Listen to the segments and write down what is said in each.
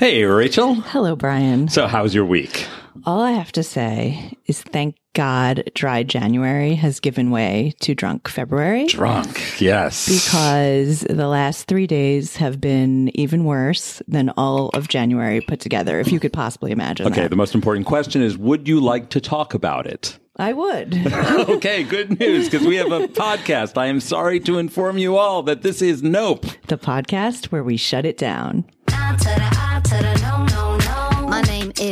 Hey, Rachel. Hello, Brian. So, how's your week? All I have to say is thank God dry January has given way to drunk February. Drunk, yes. Because the last three days have been even worse than all of January put together, if you could possibly imagine. Okay, that. the most important question is Would you like to talk about it? I would. okay, good news because we have a podcast. I am sorry to inform you all that this is Nope. the podcast where we shut it down. Ah, ah,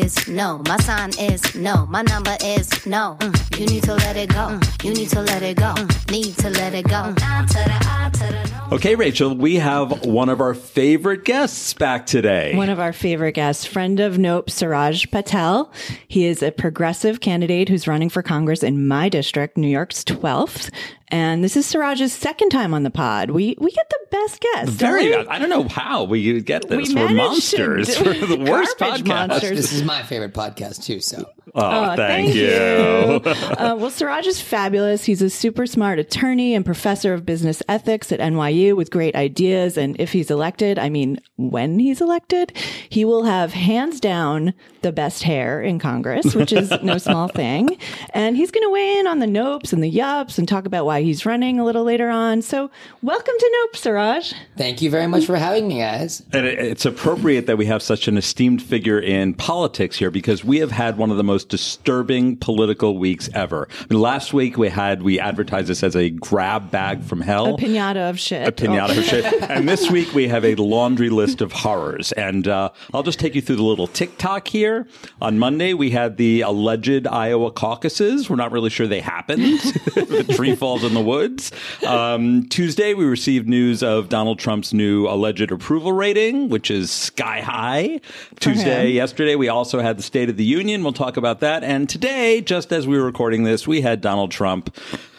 is no. My sign is no. My number is no. Mm, You need to let it go. Mm, You need to let it go. Mm, Need to let it go. I to the I to the no. Okay, Rachel, we have one of our favorite guests back today. One of our favorite guests, friend of Nope, Suraj Patel. He is a progressive candidate who's running for Congress in my district, New York's 12th. And this is Suraj's second time on the pod. We we get the best guests. don't Very we? I don't know how we get this. We We are managed to monsters. do- We're the worst podcast. monsters. This is my favorite podcast too. So Oh, Oh, thank, you. uh, well, Suraj is fabulous. He's a super smart attorney and professor of business ethics at NYU with great ideas. And if he's elected, I mean, when he's elected, he will have hands down the best hair in Congress, which is no small thing. And he's going to weigh in on the nopes and the yups and talk about why he's running a little later on. So welcome to Nope, Suraj. thank you very much for having me, guys. And it's appropriate that we have such an esteemed figure in politics here because we have had one of the most disturbing political weeks ever. I mean, last week we had we advertised this as a grab bag from hell. A pinata of shit. a pinata of shit. And this week we have a laundry list of horrors. And uh, I'll just take you through the little TikTok here. On Monday we had the alleged Iowa caucuses. We're not really sure they happened. the tree falls in the woods. Um, Tuesday we received news of Donald Trump's new alleged approval rating, which is sky high. Tuesday, him. yesterday we also had the State of the Union. We'll talk about that. And today, just as we were recording this, we had Donald Trump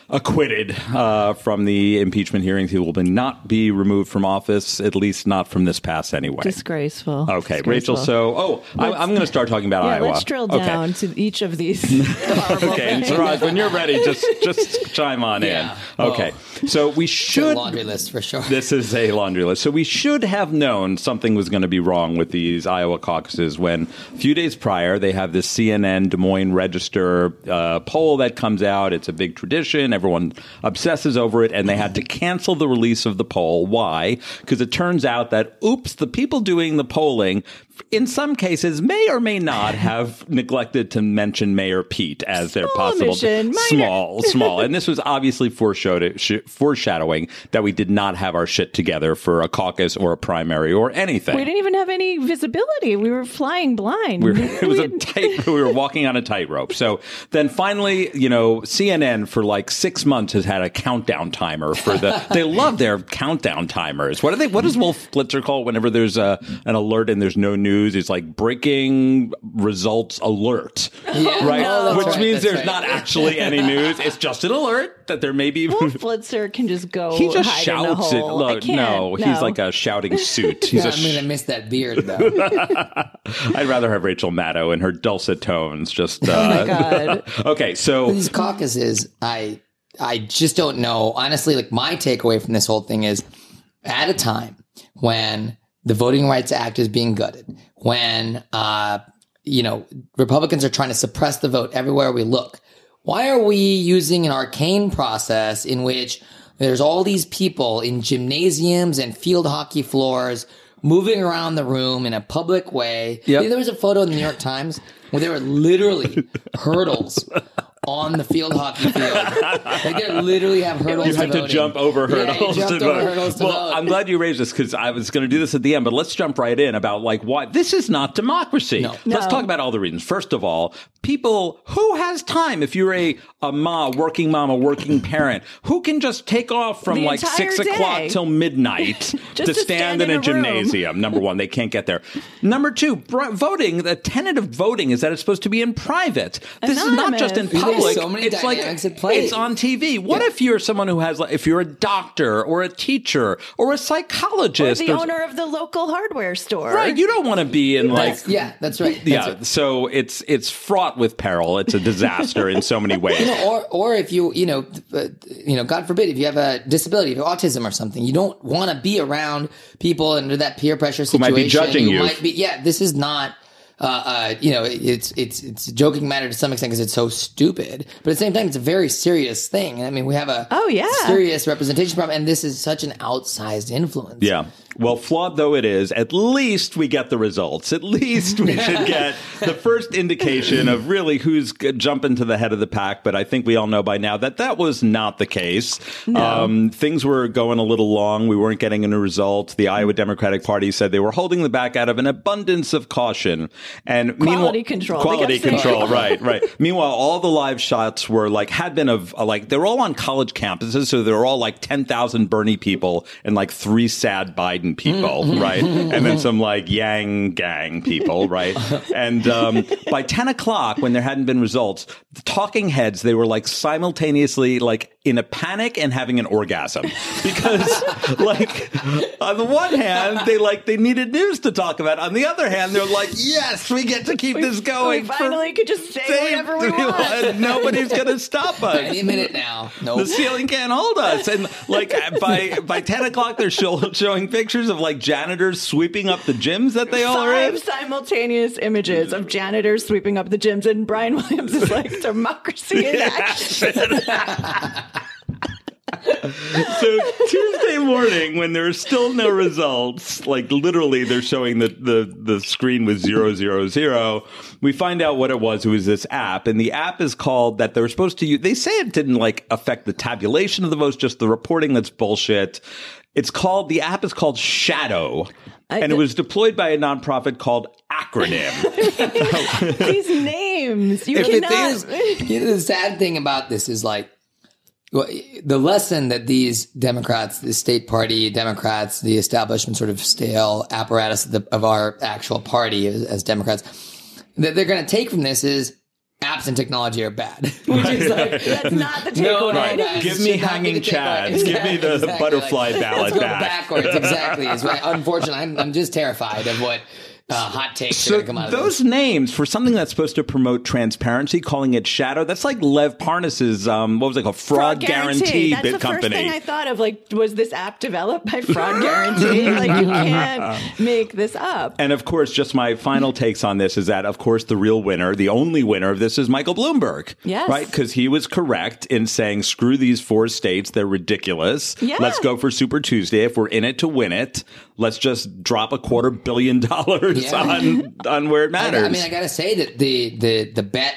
acquitted uh, from the impeachment hearings. He will be- not be removed from office, at least not from this pass anyway. Disgraceful. Okay, Disgraceful. Rachel. So, oh, I, I'm going to start talking about Yeah, Iowa. let's drill Okay. down to each of these. Okay, and things. Suraj, when you're ready, just just chime on Yeah, in. well, Okay, so we It's a should. laundry list for sure. This is a laundry list. So we should have known something was going to be wrong with these Iowa caucuses when a few days prior they have this CNN Des Moines Register uh, poll that comes out. It's a big tradition. Everyone obsesses over it, and they had to mm-hmm. cancel the release of the poll. Why? Because it turns out that oops, the people doing the polling. In some cases, may or may not have neglected to mention Mayor Pete as their possible omission, minor. small, small, and this was obviously foreshadowing that we did not have our shit together for a caucus or a primary or anything. We didn't even have any visibility. We were flying blind. We were- it was We a tight. We were walking on a tightrope. So then finally, you know, CNN for like six months has had a countdown timer for the. they love their countdown timers. What are they? What does Wolf Blitzer call whenever there's a an alert and there's no news? It's like breaking results alert, Yeah. right? That's Which right, means there's right. not actually any news. It's just an alert that there may be. Wolf Blitzer can just go. He just hide in a shouts it. Look, can't. no, he's like a shouting suit. He's Yeah, a I'm gonna miss that beard though. I'd rather have Rachel Maddow in her dulcet tones. Just uh, Oh my god. okay. So These caucuses, I I just don't know. Honestly, like my takeaway from this whole thing is at a time when the Voting Rights Act is being gutted, when uh, you know, Republicans are trying to suppress the vote everywhere we look. Why are we using an arcane process in which there's all these people in gymnasiums and field hockey floors moving around the room in a public way? Yep. There was a photo in the New York Times where there were literally hurdles on the field hockey field. Like they literally have hurdles. you had to voting. jump over hurdles jumped to over vote. hurdles to well, vote. I'm glad you raised this because I was going to do this at the end, but let's jump right in about like why this is not democracy. No. Let's No. talk about all the reasons. First of all, people who has time if you're a a ma, working mom, a working parent, who can just take off from The like entire six o'clock till midnight to, to stand, stand in, in a, a gymnasium. Number one, they can't get there. Number two, br- voting. The tenet of voting is that it's supposed to be in private. This is not just in Anonymous. You public, so many it's like dynamics at play. it's on TV. What Yeah. if you're someone who has, like, if you're a doctor or a teacher or a psychologist, Or the or- owner of the local hardware store. right? You don't want to be in like. That's- yeah, that's right. That's Yeah, right. so it's it's fraught with peril. It's a disaster in so many ways. You know, or or if you you know uh, you know God forbid if you have a disability, if you have autism or something, you don't want to be around people under that peer pressure situation. Who might be judging you. Might be yeah. This is not. Uh, uh, you know, it's it's it's a joking matter to some extent because it's so stupid, but at the same time, it's a very serious thing. I mean, we have a Oh, yeah. serious representation problem, and this is such an outsized influence. Yeah. Well, flawed though it is, at least we get the results. At least we should get the first indication of really who's jumping to the head of the pack. But I think we all know by now that that was not the case. Um, things were going a little long. We weren't getting any results. The Iowa Democratic Party said they were holding the back out of an abundance of caution. And meanwhile, Quality control. Quality control. right, right. Meanwhile, all the live shots were like had been of uh, like they were all on college campuses, so they were all like ten thousand Bernie people and like three sad Biden people, mm-hmm. right, mm-hmm. and then mm-hmm. some like Yang gang people, right. And um, by ten o'clock, when there hadn't been results, the talking heads they were like simultaneously like in a panic and having an orgasm because like on the one hand they like they needed news to talk about on the other hand they're like yes we get to keep this going We for- finally could just say say whatever we want. Nobody's going to stop us. Any minute now. No. The ceiling can't hold us. And like by by ten o'clock, they're show, showing pictures of like janitors sweeping up the gyms that they all are in. Five simultaneous images of janitors sweeping up the gyms, and Brian Williams is like democracy in action. So Tuesday morning, when there are still no results, like literally they're showing the the the screen with zero zero zero. We find out what it was. It was this app, and the app is called that they're supposed to use. They say it didn't like affect the tabulation of the votes, just the reporting that's bullshit. It's called the app is called Shadow. and it was deployed by a nonprofit called Acronym. These names, you If the cannot. thing is, you know, the sad thing about this is like well, the lesson that these Democrats, the state party Democrats, the establishment sort of stale apparatus of, the, of our actual party as, as Democrats, that they're going to take from this is apps and technology are bad. Which is like, That's not the no, takeaway. no, Right. Give me should not be hanging the takeaway. chads. Give me the butterfly ballot Let's go back. backwards. Exactly. Is right. Unfortunately, I'm, I'm just terrified of what uh, hot takes So going come out of those this. names for something that's supposed to promote transparency, calling it Shadow, that's like Lev Parnas's um, what was it called, fraud, guarantee, That's bit the company. first thing I thought of. Like, was this app developed by Fraud Guarantee? like, you can't make this up. and of course, just my final takes on this is that, of course, the real winner, the only winner of this is Michael Bloomberg. Yes. Right? Because he was correct in saying, screw these four states. They're ridiculous. Yeah. Let's go for Super Tuesday. If we're in it to win it, let's just drop a quarter billion dollars Yeah. on, on where it I, matters. I mean, I gotta say that the the the bet,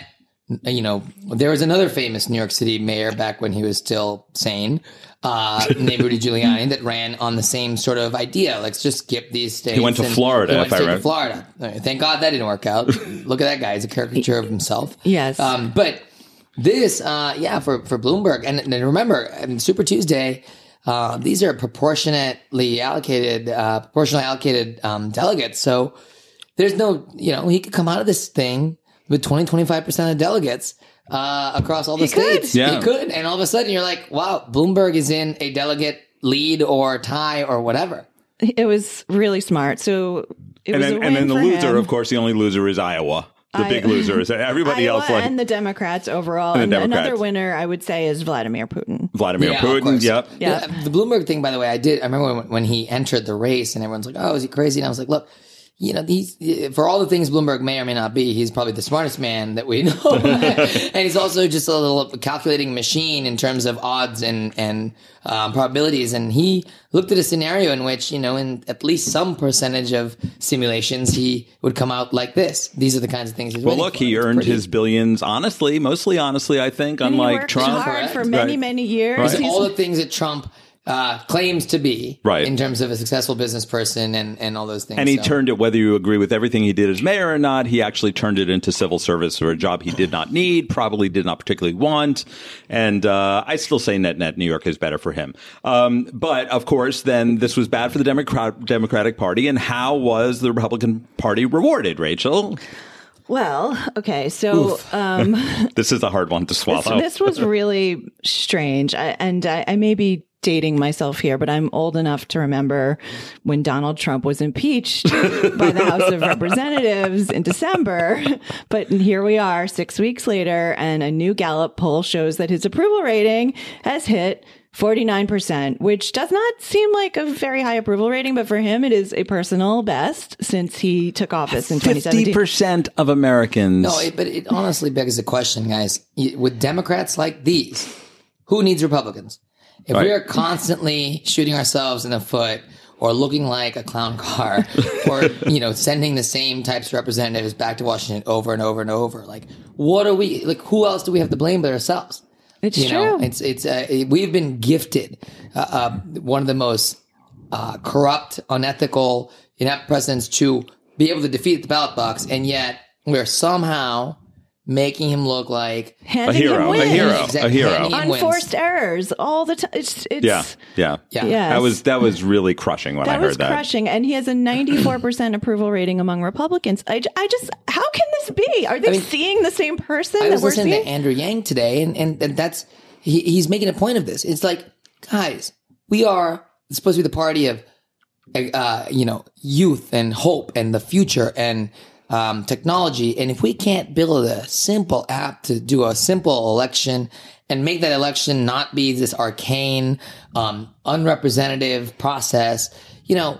you know, there was another famous New York City mayor back when he was still sane, uh, named Rudy Giuliani, that ran on the same sort of idea. Let's just skip these states. He went to Florida, He went if I to remember. Florida. Thank God that didn't work out. Look at that guy; he's a caricature of himself. Yes. Um, but this, uh, yeah, for for Bloomberg, and, and remember, um, Super Tuesday. Uh, these are proportionately allocated, uh, proportionally allocated um, delegates. So there's no, you know, he could come out of this thing with 20, 25% of delegates uh, across all the could. states. Yeah. He could. And all of a sudden you're like, wow, Bloomberg is in a delegate lead or tie or whatever. It was really smart. So it and was then, a win and then the loser, him. of course, the only loser is Iowa. The I- big loser is everybody Iowa else like and the Democrats overall. And And, the another winner, I would say, is Vladimir Putin. Vladimir Yeah, Putin. course. Yep. Yeah. The Bloomberg thing, by the way, I did. I remember when, when he entered the race and everyone's like, oh, is he crazy? And I was like, look, you know, he's, for all the things Bloomberg may or may not be, he's probably the smartest man that we know. and he's also just a little calculating machine in terms of odds and, and um, probabilities. And he looked at a scenario in which, you know, in at least some percentage of simulations, he would come out like this. These are the kinds of things he's Well, look, for. he It's earned pretty- his billions honestly, mostly honestly, I think, And unlike worked Trump. hard for many, Right. many years. Right. All the things that Trump uh, claims to be, Right. in terms of a successful business person and, and all those things. And he So- turned it, whether you agree with everything he did as mayor or not, he actually turned it into civil service or a job he did not need, probably did not particularly want. And uh, I still say net net New York is better for him. Um, but of course, then this was bad for the Democrat- Democratic Party. And how was the Republican Party rewarded, Rachel? Well, okay, so um, This is a hard one to this, swallow. this was really strange, I, and I, I may be dating myself here, but I'm old enough to remember when Donald Trump was impeached by the House of Representatives in December. But here we are, six weeks later, and a new Gallup poll shows that his approval rating has hit 49%, which does not seem like a very high approval rating, but for him, it is a personal best since he took office in 2017. 50% of Americans. No, it, but it honestly begs the question, guys. With Democrats like these, who needs Republicans? If Right. we are constantly shooting ourselves in the foot or looking like a clown car or, you know, sending the same types of representatives back to Washington over and over and over, like, what are we, like, who else do we have to blame but ourselves? It's you know, true. it's, it's, uh, it- we've been gifted, uh, uh, one of the most, uh, corrupt, unethical, inept presidents to be able to defeat the ballot box. And yet we're somehow making him look like Handing A hero, him a wins. hero, a hero. Handing him wins. Unforced errors all the time. It's, it's, Yeah, yeah, Yeah. Yes. That was that was really crushing when I heard was that. crushing. And he has a 94% approval rating among Republicans. I, I just, how can this be? Are they mean, seeing the same person I that was we're listening seeing? to Andrew Yang today, and, and, and that's he, he's making a point of this. It's like, guys, we are supposed to be the party of, uh, you know, youth and hope and the future and um, technology. And if we can't build a simple app to do a simple election and make that election not be this arcane, um, unrepresentative process, you know.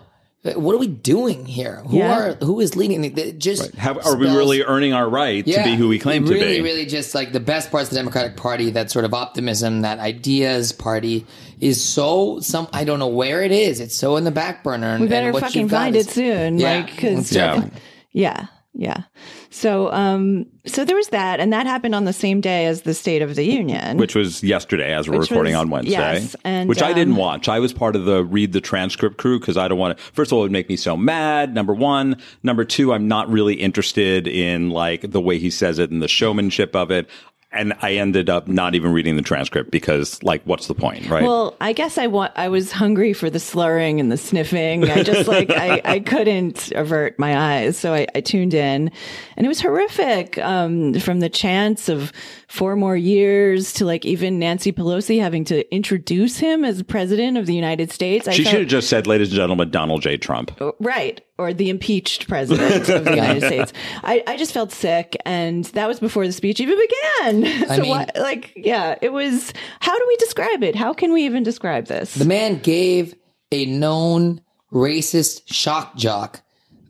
What are we doing here? Who Yeah. are who is leading? It It just How, are we really earning our right to be who we claim really, to be? Really, really, just like the best parts of the Democratic Party, that sort of optimism, that ideas party is so some. I don't know where it is. It's so in the back burner. And, we better and what fucking find is- it soon. Yeah, like, cause, Yeah. yeah, yeah. So, um, so there was that, and that happened on the same day as the State of the Union. which was yesterday as we're Which recording was- on Wednesday. yes, and, which I didn't um, watch. I was part of the read the transcript crew because I don't want to. First of all, it would make me so mad. Number one, number two, I'm not really interested in like the way he says it and the showmanship of it. And I ended up not even reading the transcript because, like, what's the point, right? Well, I guess I want. I was hungry for the slurring and the sniffing. I just like I, I couldn't avert my eyes, so I, I tuned in, and it was horrific. Um, from the chance of four more years to like even Nancy Pelosi having to introduce him as president of the United States. I she felt- should have just said, "Ladies and gentlemen, Donald J. Trump." Right. Or the impeached president of the United States. I, I just felt sick. And that was before the speech even began. so, mean- what, like, yeah, it was. How do we describe it? How can we even describe this? The man gave a known racist shock jock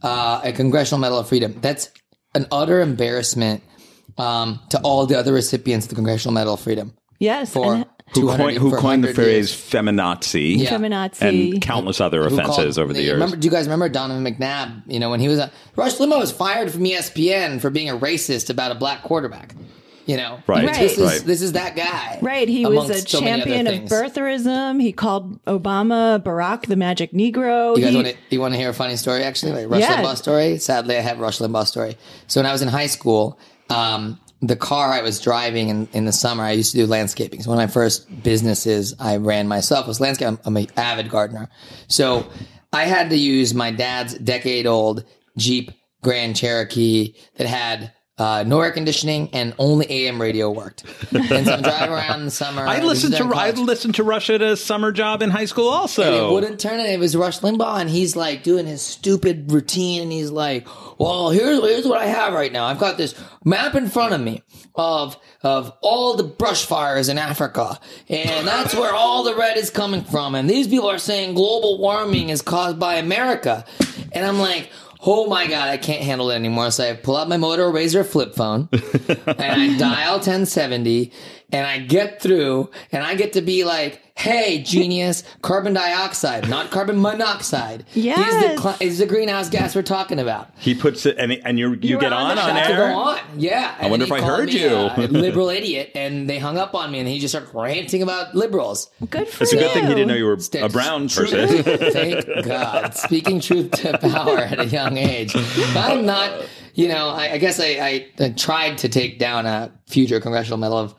uh, a Congressional Medal of Freedom. That's an utter embarrassment um, to all the other recipients of the Congressional Medal of Freedom. yes. For Who 200 coined, who coined the phrase years. feminazi Yeah. feminazi. and countless other offenses called- over the years? Remember, do you guys remember Donovan McNabb? You know, when he was a Rush Limbaugh was fired from ESPN for being a racist about a black quarterback. You know, Right, Right. This is right. this is that guy. Right. He was a so champion of things. birtherism. He called Obama Barack the Magic Negro. You guys He- want to you want to hear a funny story? Actually, like Rush Yeah. Limbaugh story. Sadly, I have Rush Limbaugh story. So when I was in high school, um, the car I was driving in, in the summer, I used to do landscaping. So one of my first businesses I ran myself was landscape. I'm, I'm an avid gardener, so I had to use my dad's decade old Jeep Grand Cherokee that had. Uh, no air conditioning and only AM radio worked. and so I'm driving around in the summer. I listened to I listened to Rush at a summer job in high school. And Also, it wouldn't turn it. It was Rush Limbaugh, and he's like doing his stupid routine, and he's like, "Well, here's here's what I have right now. I've got this map in front of me of of all the brush fires in Africa, and that's where all the red is coming from. And these people are saying global warming is caused by America, and I'm like." Oh my god, I can't handle it anymore. So I pull out my Moto Razr flip phone and I dial 1070 and I get through and I get to be like, hey, genius, carbon dioxide, not carbon monoxide. Is the, cl- is the greenhouse gas we're talking about. he puts it and and you you were get on on the on show. To go air. on. Yeah. I wonder if I heard me you. A liberal idiot. And they hung up on me and he just started ranting about liberals. Good for you. It's a good thing he didn't know you were a brown person. Thank God. Speaking truth to power at a young age. I'm not, you know, I, I guess I, I, I tried to take down a future Congressional Medal of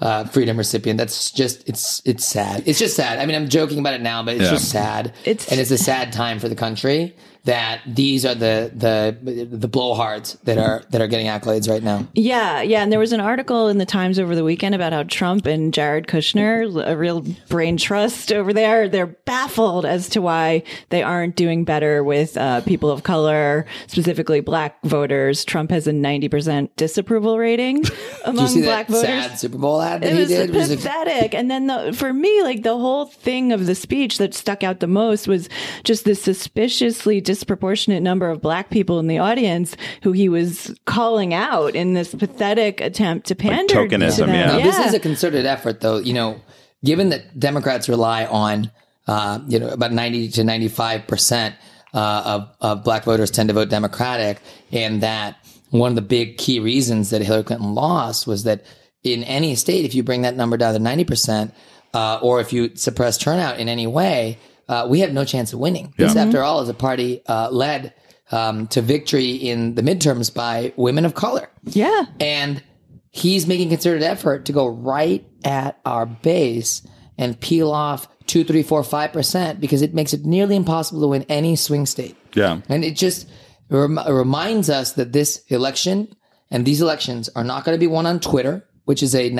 uh, Freedom recipient. That's just, it's, it's sad. It's just sad. I mean, I'm joking about it now, but it's Yeah. just sad. It's- and it's a sad time for the country that these are the the the blowhards that are that are getting accolades right now. Yeah, yeah. And there was an article in the Times over the weekend about how Trump and Jared Kushner, a real brain trust over there, they're baffled as to why they aren't doing better with uh, people of color, specifically black voters. Trump has a 90% disapproval rating among black voters. sad Super Bowl ad that It he was did? Pathetic. and then the, for me, like the whole thing of the speech that stuck out the most was just the suspiciously disproportionate number of black people in the audience who he was calling out in this pathetic attempt to pander to tokenism, them. yeah. Now, This is a concerted effort, though. You know, given that Democrats rely on, uh, you know, about ninety to ninety-five percent uh, of of black voters tend to vote Democratic, and that one of the big key reasons that Hillary Clinton lost was that in any state, if you bring that number down to ninety percent, uh, or if you suppress turnout in any way, uh, we have no chance of winning. This, after all, is a party uh, led um, to victory in the midterms by women of color. yeah. And he's making concerted effort to go right at our base and peel off two, three, four, five percent because it makes it nearly impossible to win any swing state. Yeah. And it just rem- reminds us that this election and these elections are not going to be won on Twitter, which is a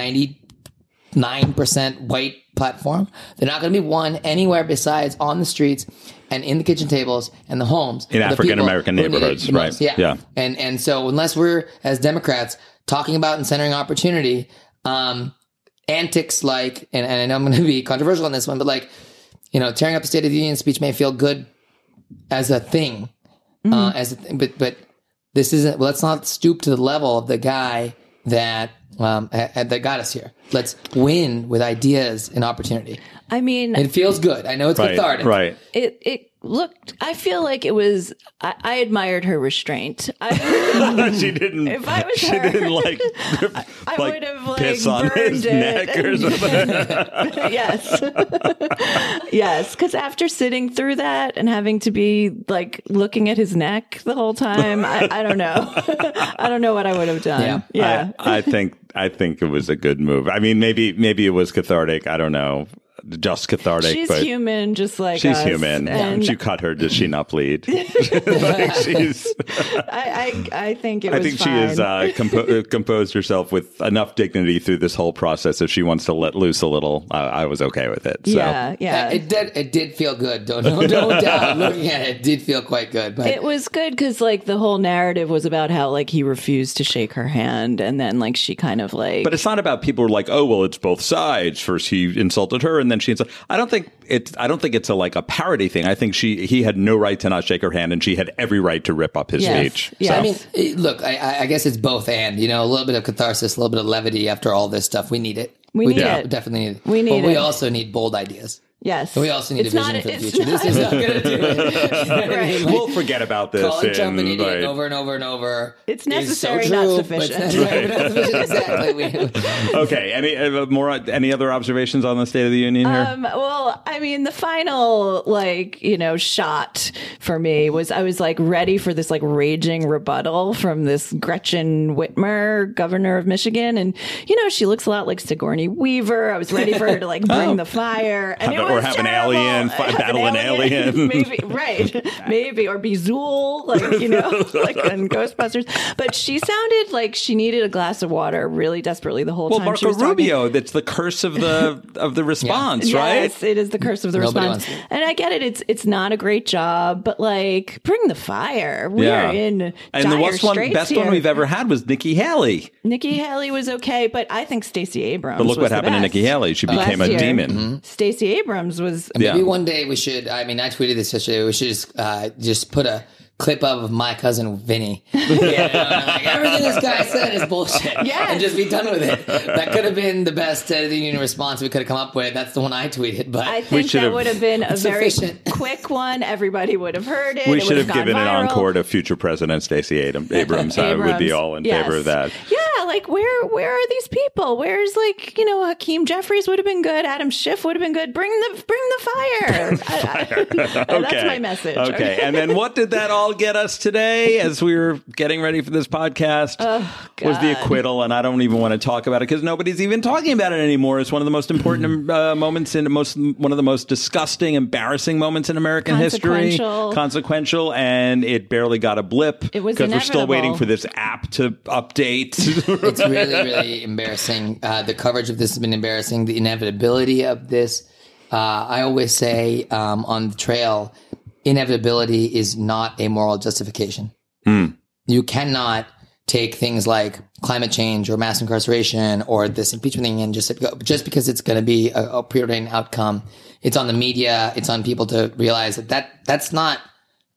99% white platform. They're not going to be won anywhere besides on the streets and in the kitchen tables and the homes. In African American who need it neighborhoods, right. most. Yeah. Yeah. And, and so unless we're, as Democrats, talking about and centering opportunity, um, antics like, and, and I know I'm going to be controversial on this one, but like, you know, tearing up the State of the Union speech may feel good as a thing, uh, as a thing, but but this isn't. Let's not stoop to the level of the guy that um ha- ha- that got us here. Let's win with ideas and opportunity. I mean, It feels good. I know it's Right. cathartic. Right. it, it looked, I feel like it was, I, I admired her restraint. I, she didn't. If I was she her, didn't like. I like would have like piss on his burned it. neck or something. yes. yes. Because after sitting through that and having to be like looking at his neck the whole time, I, I don't know. I don't know what I would have done. Yeah. Yeah. I, I think I think it was a good move. I mean, maybe maybe it was cathartic. I don't know, just cathartic. she's but human, just like She's us. human. And If you cut her, does she not bleed? Like, she's, I, I, I think it I was think she has uh, compo- uh, composed herself with enough dignity through this whole process. If she wants to let loose a little, uh, I was okay with it. So. yeah. Yeah. Uh, It did. It did feel good. Don't no, don't doubt. Looking at it, it did feel quite good. But It was good because like the whole narrative was about how like he refused to shake her hand, and then like she kind of like. But it's not about people who are like, oh well, it's both sides. First he insulted her, and then she insulted. I don't think it's. I don't think it's a like a parody thing. I think she he had no right to not shake her hand, and she had every right to rip up his Yes. speech. Yeah. So- I mean, look, I- I, I guess it's both and. You know, a little bit of catharsis, a little bit of levity after all this stuff. We need it. We need do- it. Definitely need it. We need but we also need bold ideas. Yes, We also need It's a vision not- for the future. not- This is not going to do it. You know what I mean? Like, we'll forget about this. Call it jump an and, idiot like- over and over and over. It's is so necessary, not sufficient. it's necessary, but not sufficient. Exactly. Okay. Any uh, more? Any other observations on the State of the Union here? Um, well, I mean, the final, like, you know, shot for me was I was like ready for this like raging rebuttal from this Gretchen Whitmer, governor of Michigan. And, you know, she looks a lot like Sigourney Weaver. I was ready for her to like bring the fire. And it a- or was have an alien fi- Have battle an alien. Maybe, right. Maybe. Or be Zuul, like, you know, like in Ghostbusters. But she sounded like she needed a glass of water really desperately the whole well, time. she Marco was talking. Rubio. That's the curse of the of the response, right? Yes, it is the curse of the Nobody response. And I get it. It's it's not a great job, but like bring the fire. We're Yeah. in And dire the worst one, straits best here. one we've ever had was Nikki Haley. Nikki Haley was okay, but I think Stacey Abrams. But look was what the happened to. Nikki Haley. She became Last a year. demon. Mm-hmm. Stacey Abrams was. Yeah. Maybe one day we should. I mean, I tweeted this yesterday. We should just uh, just put a clip of my cousin Vinny. Yeah, like, everything this guy said is bullshit. Yeah. and just be done with it. That could have been the best State of the Union response we could have come up with. That's the one I tweeted. But I think that would have been a very Sufficient. quick one. Everybody would have heard it. We It should would have given gone an encore to future President Stacey Adam- Abrams. I would be all in Yes. favor of that. Yeah, yeah, like where where are these people? Where's like you know Hakeem Jeffries would have been good. Adam Schiff would have been good. Bring the bring the fire. I- I- That's my message. Okay. and then what did that all get us today as we were getting ready for this podcast? was the acquittal. And I don't even want to talk about it because nobody's even talking about it anymore. It's one of the most important uh, moments in most, one of the most disgusting, embarrassing moments in American history. Consequential. Consequential. And it barely got a blip It was because we're still waiting for this app to update. It's really, really embarrassing. Uh, the coverage of this has been embarrassing. The inevitability of this. Uh, I always say um, on the trail, inevitability is not a moral justification. Hmm. You cannot take things like climate change or mass incarceration or this impeachment thing and just go, just because it's going to be a, a preordained outcome. It's on the media. It's on people to realize that, that that's not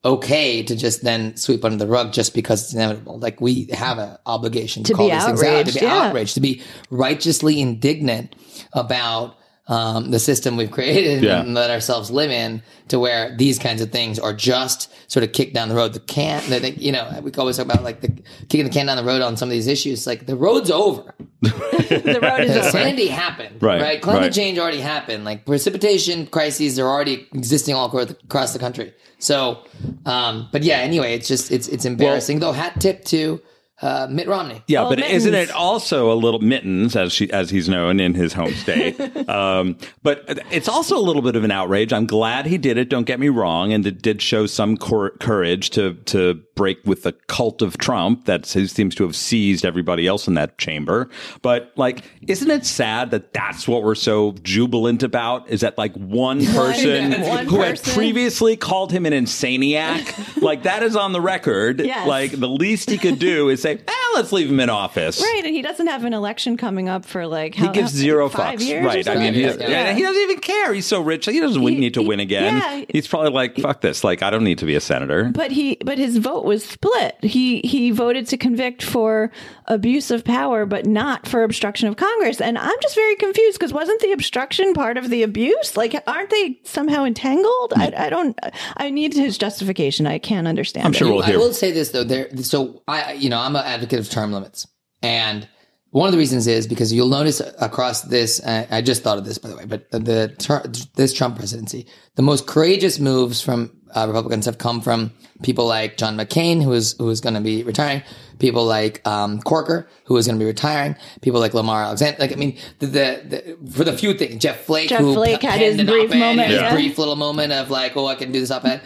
okay to just then sweep under the rug just because it's inevitable. Like we have an obligation to, To call be these things out, to be yeah. outraged, to be righteously indignant about um, the system we've created Yeah. and let ourselves live in to where these kinds of things are just sort of kicked down the road. The can, the, the- you know, we always talk about like the kicking the can down the road on some of these issues. Like the road's over. the road is over. Sandy happened, Right, right? Climate right. change already happened. Like precipitation crises are already existing all across the, across the country. So, um, but yeah, anyway, it's just it's it's embarrassing. Though hat tip to uh, Mitt Romney. Yeah, Oh, but isn't it also a little mittens as she as he's known in his home state? um, but it's also a little bit of an outrage. I'm glad he did it. Don't get me wrong, and it did show some cor- courage to to break with the cult of Trump that seems to have seized everybody else in that chamber. But like, isn't it sad that that's what we're so jubilant about? Is that like one person one who had previously called him an insaniac? like that is on the record. Yes. Like the least he could do is say, "Ah, let's leave him in office." Right, and he doesn't have an election coming up for like He gives how- zero five fucks. years right. I mean, he, Yeah. doesn't- yeah, he doesn't even care. He's so rich. He doesn't He- need to he- win again. yeah. He's probably like, fuck this. Like, I don't need to be a senator. But he, but his vote was split. He he voted to convict for abuse of power, but not for obstruction of Congress. And I'm just very confused because wasn't the obstruction part of the abuse? Like, aren't they somehow entangled? I, I don't. I need his justification. I can't understand. I'm it. sure we'll I hear. will say this though. There, so I, you know, I'm an advocate of term limits, and one of the reasons is because you'll notice across this. I just thought of this, by the way, but the this Trump presidency, the most courageous moves from uh, Republicans have come from people like John McCain, who is who is going to be retiring. People like um, Corker, who is going to be retiring. People like Lamar Alexander. Like I mean, the, the, the for the few things, Jeff Flake, Jeff who Flake had his brief moment, his yeah. brief little moment of like, oh, I can do this op-ed.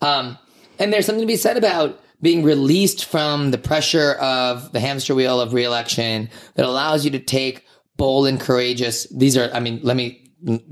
Um, and there's something to be said about being released from the pressure of the hamster wheel of reelection that allows you to take bold and courageous. These are, I mean, let me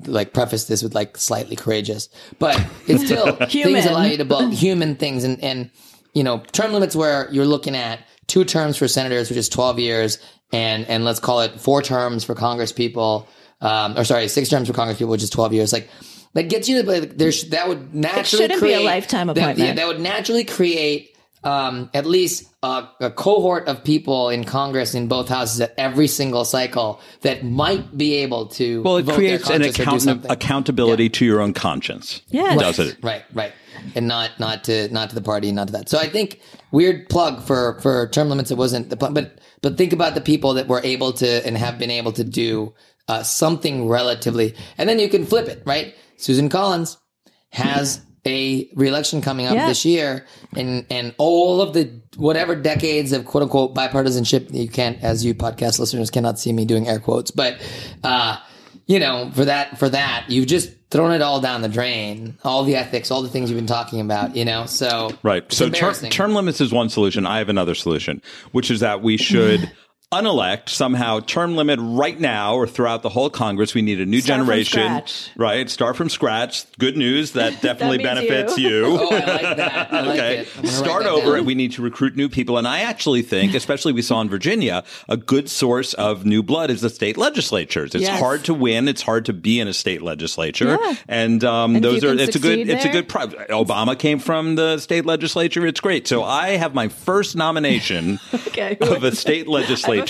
like preface this with like slightly courageous, but it's still things Human. allow you to bold human things and, and, you know, term limits where you're looking at two terms for senators, which is 12 years and, and let's call it four terms for Congress people. Um, or sorry, six terms for Congress people, which is 12 years. Like, that gets you to like, there's that would naturally shouldn't be a create lifetime that- appointment. yeah, that would naturally create um, at least a, a cohort of people in Congress in both houses at every single cycle that might be able to. well, it vote their creates an conscience or do account- something. accountability to your own conscience. Yes. Does it? Right, right, and not not to not to the party, not to that. So I think weird plug for for term limits. It wasn't the plug, but but think about the people that were able to and have been able to do uh, something relatively, and then you can flip it. Right, Susan Collins has a reelection coming up Yeah. this year, and and all of the whatever decades of quote unquote bipartisanship you can't, as you podcast listeners cannot see me doing air quotes, but uh, you know, for that for that you've just thrown it all down the drain, all the ethics, all the things you've been talking about, you know. So Right. so ter- term limits is one solution. I have another solution, which is that we should unelect somehow term limit right now or throughout the whole Congress. We need a new Start generation. scratch. Right. Start from scratch. Good news. That definitely means benefits you. you. Oh, I like that. I like okay. it. I'm gonna write Start that over. down. We need to recruit new people. And I actually think, especially we saw in Virginia, a good source of new blood is the state legislatures. It's Yes. hard to win. It's hard to be in a state legislature. Yeah. And, um, And those are, it's a good, succeed it's a good pro- Obama came from the state legislature. It's great. So I have my first nomination Okay. of a state I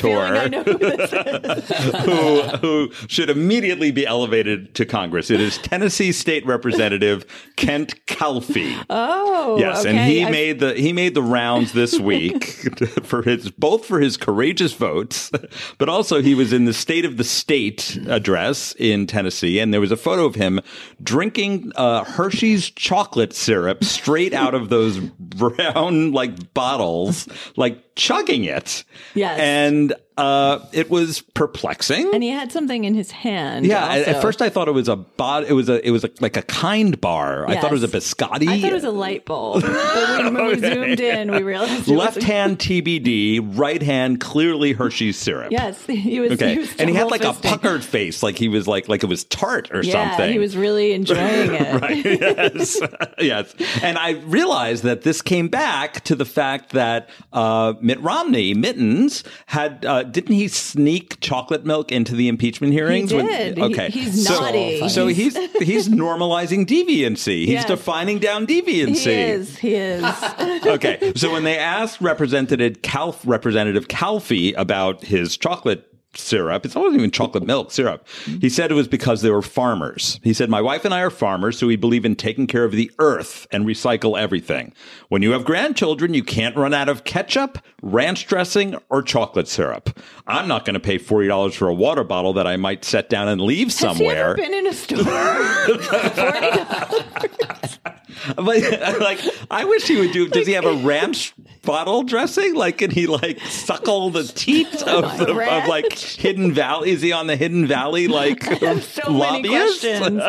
vote a feeling I know who who, who should immediately be elevated to Congress. It is Tennessee State Representative Kent Calfee. Oh, Yes, and he I- made the he made the rounds this week for his both for his courageous votes, but also he was in the State of the State address in Tennessee, and there was a photo of him drinking uh, Hershey's chocolate syrup straight out of those brown like bottles, like chugging it. Yes. and uh, it was perplexing. and he had something in his hand. Yeah, at, at first I thought it was a bot. It was a. It was a, like a kind bar. I thought it was a biscotti. I thought it was a light bulb. But when, when we zoomed in, we realized it was Left was- hand TBD, right hand clearly Hershey's syrup. Yes, he was. Okay, he was and he had like a puckered face, like he was like like it was tart or Yeah, something. he was really enjoying it. right. Yes. yes. And I realized that this came back to the fact that uh, Mitt Romney, Mittens, had uh, didn't he sneak chocolate milk into the impeachment hearings? when- did. He- okay. he's so, naughty. So he's he's normalizing deviancy. He's Yes. defining down deviancy. He is. He is. okay. So when they asked Representative Calf, Representative Calfee about his chocolate syrup, It's wasn't even chocolate milk syrup. He said it was because they were farmers. He said, My wife and I are farmers, so we believe in taking care of the earth and recycle everything. When you have grandchildren, you can't run out of ketchup, ranch dressing, or chocolate syrup. I'm not going to pay $40 for a water bottle that I might set down and leave Has he ever somewhere. been in a store? But like, I wish he would do. Does he have a ranch bottle dressing? Like, can he like suckle the teat of, the, of like Hidden Valley? Is he on the Hidden Valley like so many lobbyist? questions.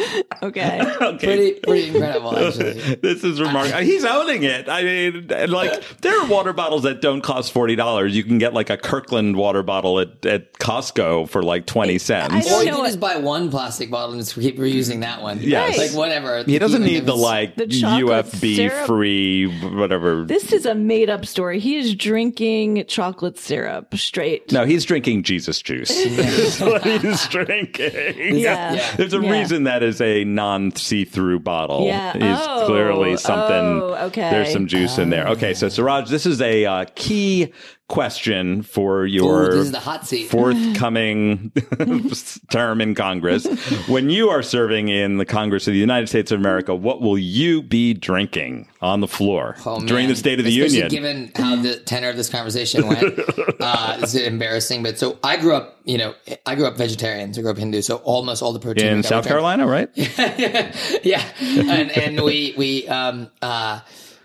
okay. Pretty, pretty incredible, actually. This is remarkable. He's owning it. I mean, and, like there are water bottles that don't cost forty dollars. You can get like a Kirkland water bottle at, at Costco for like twenty I cents. don't Or you know can just buy one plastic bottle and just keep reusing that one. Yes. Like whatever. He doesn't need the like The UFB syrup. free whatever. This is a made up story. He is drinking chocolate syrup straight. No, he's drinking Jesus juice. That's what he's drinking. Yeah. Yeah. There's a Yeah. reason that is a non see through bottle. Yeah. He's Oh. clearly something. Oh, okay. There's some juice in there. Okay, so Suraj, this is a uh, key question for your Ooh, this is the hot seat. forthcoming term in Congress. When you are serving in the Congress of the United States of America, what will you be drinking on the floor Oh, during the State of the Especially Union? Given how the tenor of this conversation went, uh, this is embarrassing. But so I grew up, you know, I grew up vegetarian, so I grew up Hindu, so almost all the protein in South. Carolina, right? yeah, and and we we um uh.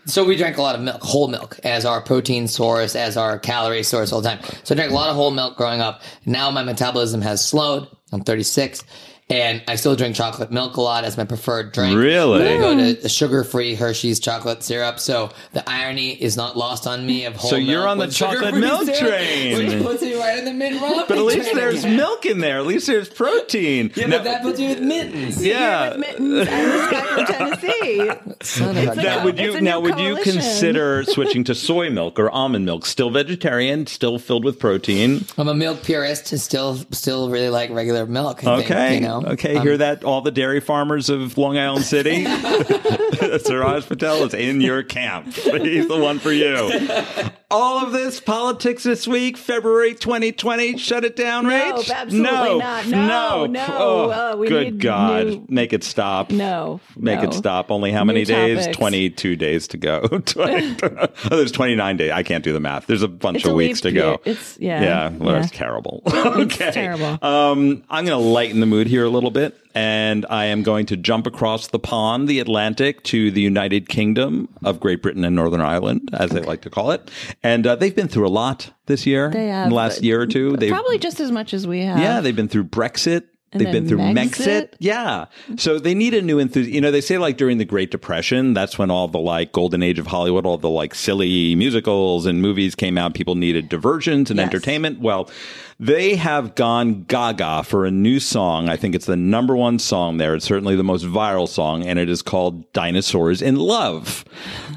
So we drank a lot of milk, whole milk, as our protein source, as our calorie source all the time. So I drank a lot of whole milk growing up. Now my metabolism has slowed. I'm 36, and I still drink chocolate milk a lot as my preferred drink. Really? But I go to the sugar-free Hershey's chocolate syrup. So the irony is not lost on me of whole. So you're on the chocolate milk syrup, train. which puts me right in the mid But at least there's milk in there. At least there's protein. Yeah, Now- but that puts you with mittens. yeah. With mittens and this guy from Tennessee. Son of a like Now, a- would you now new would you consider switching to soy milk or almond milk? Still vegetarian, still filled with protein. I'm a milk purist and still still really like regular milk. I think, Okay, you know? Okay. Um, Hear that? All the dairy farmers of Long Island City. Suraj Patel is in your camp. He's the one for you. All of this politics this week, February 2020. Shut it down, No, Rach. absolutely no, not. No, no. Oh, Uh, we good need God, new- make it stop. No. Make no. it stop. Only how many New days? topics. 22 days to go. 20 oh, there's 29 days. I can't do the math. There's a bunch It's of a weeks to go. It's- yeah. Yeah. Well, Yeah. terrible. okay. terrible. Um, I'm going to lighten the mood here a little bit. And I am going to jump across the pond, the Atlantic, to the United Kingdom of Great Britain and Northern Ireland, as they like to call it. And uh, they've been through a lot this year. They have. In the last year or two. They've, Probably just as much as we have. yeah, they've been through Brexit. And They've been through Megxit. Megxit. Yeah. So they need a new enthusiasm. You know, they say like during the Great Depression, that's when all the like golden age of Hollywood, all the like silly musicals and movies came out. People needed diversions and Yes. entertainment. Well, they have gone gaga for a new song. I think it's the number one song there. It's certainly the most viral song, and it is called Dinosaurs in Love.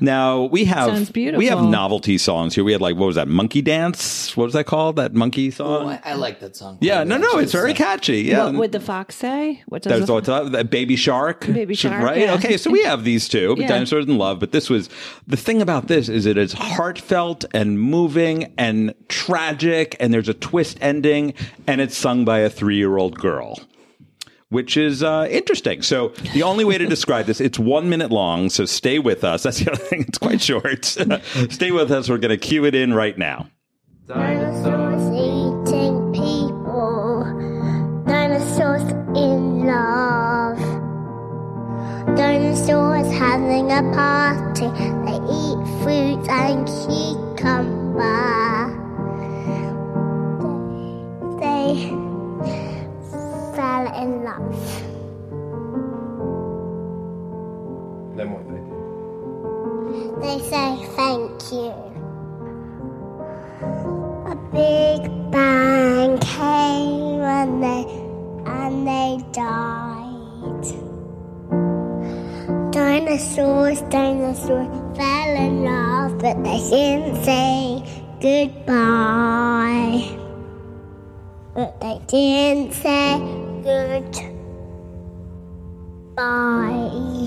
Now, we have we have novelty songs here. We had like what was that? Monkey Dance? What was that called? That monkey song? Oh, I, I like that song. yeah, no, no, Actually, it's very catchy. Yeah. What, would the fox say? What does That was the, what the, the baby shark. Baby shark, right? yeah. Okay, so we have these two, Yeah. dinosaurs in love. But this was the thing about this is it is heartfelt and moving and tragic, and there's a twist ending, and it's sung by a three year old girl. Which is uh, interesting. So the only way to describe this, it's one minute long. So stay with us. That's the other thing. It's quite short. stay with us. We're going to cue it in right now. Dinosaurs Dinosaurs having a party. They eat fruit and cucumber. They fell in love. Then what they do? They say thank you. A big bang came and they and they died. Dinosaurs, dinosaurs fell in love, but they didn't say goodbye. But they didn't say goodbye.